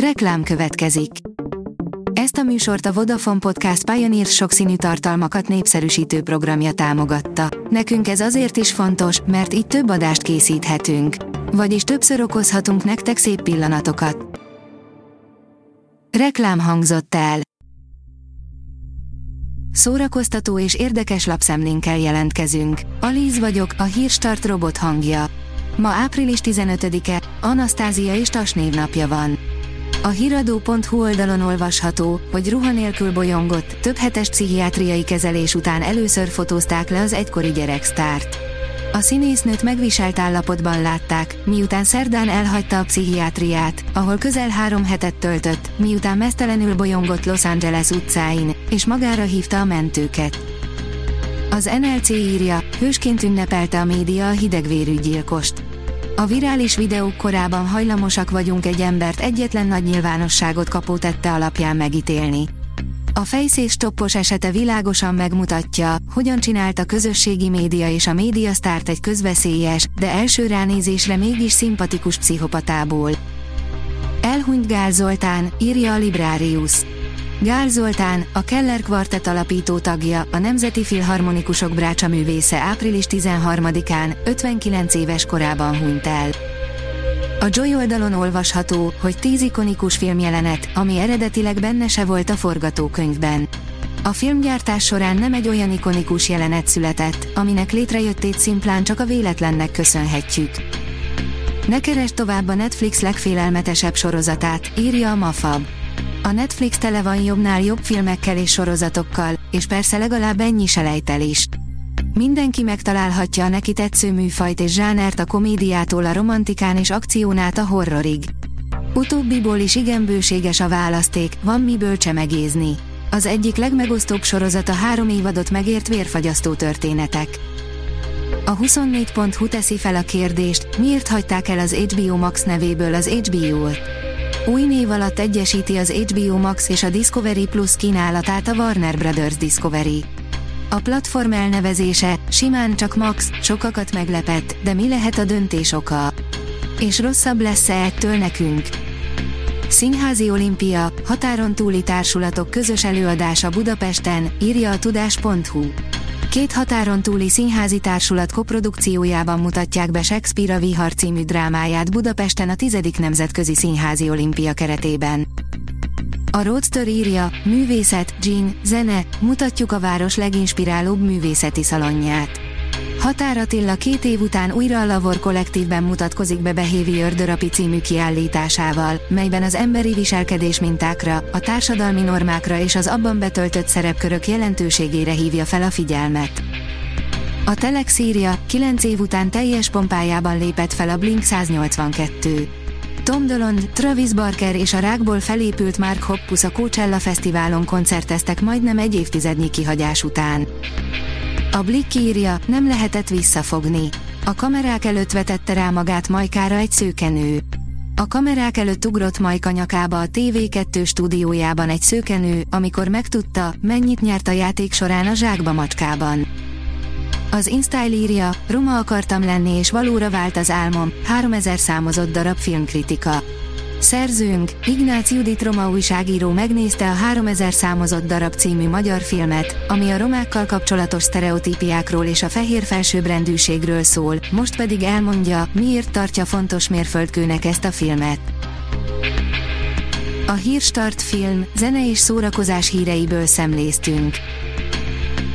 Reklám következik. Ezt a műsort a Vodafone Podcast Pioneer sokszínű tartalmakat népszerűsítő programja támogatta. Nekünk ez azért is fontos, mert így több adást készíthetünk. Vagyis többször okozhatunk nektek szép pillanatokat. Reklám hangzott el. Szórakoztató és érdekes lapszemlénkkel jelentkezünk. Alíz vagyok, a hírstart robot hangja. Ma április 15-e, Anasztázia és Tas névnapja van. A hiradó.hu oldalon olvasható, hogy ruha nélkül bolyongott, több hetes pszichiátriai kezelés után először fotózták le az egykori gyereksztárt. A színésznőt megviselt állapotban látták, miután szerdán elhagyta a pszichiátriát, ahol közel három hetet töltött, miután mesztelenül bolyongott Los Angeles utcáin, és magára hívta a mentőket. Az NLC írja, hősként ünnepelte a média a hidegvérű gyilkost. A virális videók korában hajlamosak vagyunk egy embert egyetlen nagy nyilvánosságot kapó tette alapján megítélni. A fejszés toppos esete világosan megmutatja, hogyan csinálta közösségi média és a médiasztárt egy közveszélyes, de első ránézésre mégis szimpatikus pszichopatából. Elhunyt Gál Zoltán, írja a Librarius. Gál Zoltán, a Keller Quartet alapító tagja, a Nemzeti Filharmonikusok brácsa művésze április 13-án, 59 éves korában hunyt el. A Joy oldalon olvasható, hogy 10 ikonikus filmjelenet, ami eredetileg benne se volt a forgatókönyvben. A filmgyártás során nem egy olyan ikonikus jelenet született, aminek létrejöttét szimplán csak a véletlennek köszönhetjük. Ne keresd tovább a Netflix legfélelmetesebb sorozatát, írja a Mafab. A Netflix tele van jobbnál jobb filmekkel és sorozatokkal, és persze legalább ennyi selejtel is. Mindenki megtalálhatja a neki tetsző műfajt és zsánert a komédiától a romantikán és akción a horrorig. Utóbbiból is igen bőséges a választék, van miből csemegézni. Az egyik legmegosztóbb sorozat a három évadot megért vérfagyasztó történetek. A 24.hu teszi fel a kérdést, miért hagyták el az HBO Max nevéből az HBO-t. Új név alatt egyesíti az HBO Max és a Discovery Plus kínálatát a Warner Brothers Discovery. A platform elnevezése, simán csak Max, sokakat meglepett, de mi lehet a döntés oka? És rosszabb lesz-e ettől nekünk? Színházi olimpia, határon túli társulatok közös előadása Budapesten, írja a tudás.hu. Két határon túli színházi társulat koprodukciójában mutatják be Shakespeare a Vihar című drámáját Budapesten a 10. Nemzetközi Színházi Olimpia keretében. A Roadster írja, művészet, gin, zene, mutatjuk a város leginspirálóbb művészeti szalonját. Határ Attila két év után újra a Lavor kollektívben mutatkozik be Behavior Therapy című kiállításával, melyben az emberi viselkedés mintákra, a társadalmi normákra és az abban betöltött szerepkörök jelentőségére hívja fel a figyelmet. A Telex írja, 9 év után teljes pompájában lépett fel a Blink 182. Tom Dolond, Travis Barker és a rákból felépült Mark Hoppus a Coachella Fesztiválon koncerteztek majdnem egy évtizednyi kihagyás után. A Blick írja, nem lehetett visszafogni. A kamerák előtt vetette rá magát Majkára egy szőkenő. A kamerák előtt ugrott Majka nyakába a TV2 stúdiójában egy szőkenő, amikor megtudta, mennyit nyert a játék során a zsákba macskában. Az InStyle írja, Roma akartam lenni és valóra vált az álmom, 3000 számozott darab filmkritika. Szerzőnk, Ignác Judit Roma újságíró megnézte a 3000 számozott darab című magyar filmet, ami a romákkal kapcsolatos sztereotípiákról és a fehér felsőbbrendűségről szól, most pedig elmondja, miért tartja fontos mérföldkőnek ezt a filmet. A Hírstart film, zene és szórakozás híreiből szemléztünk.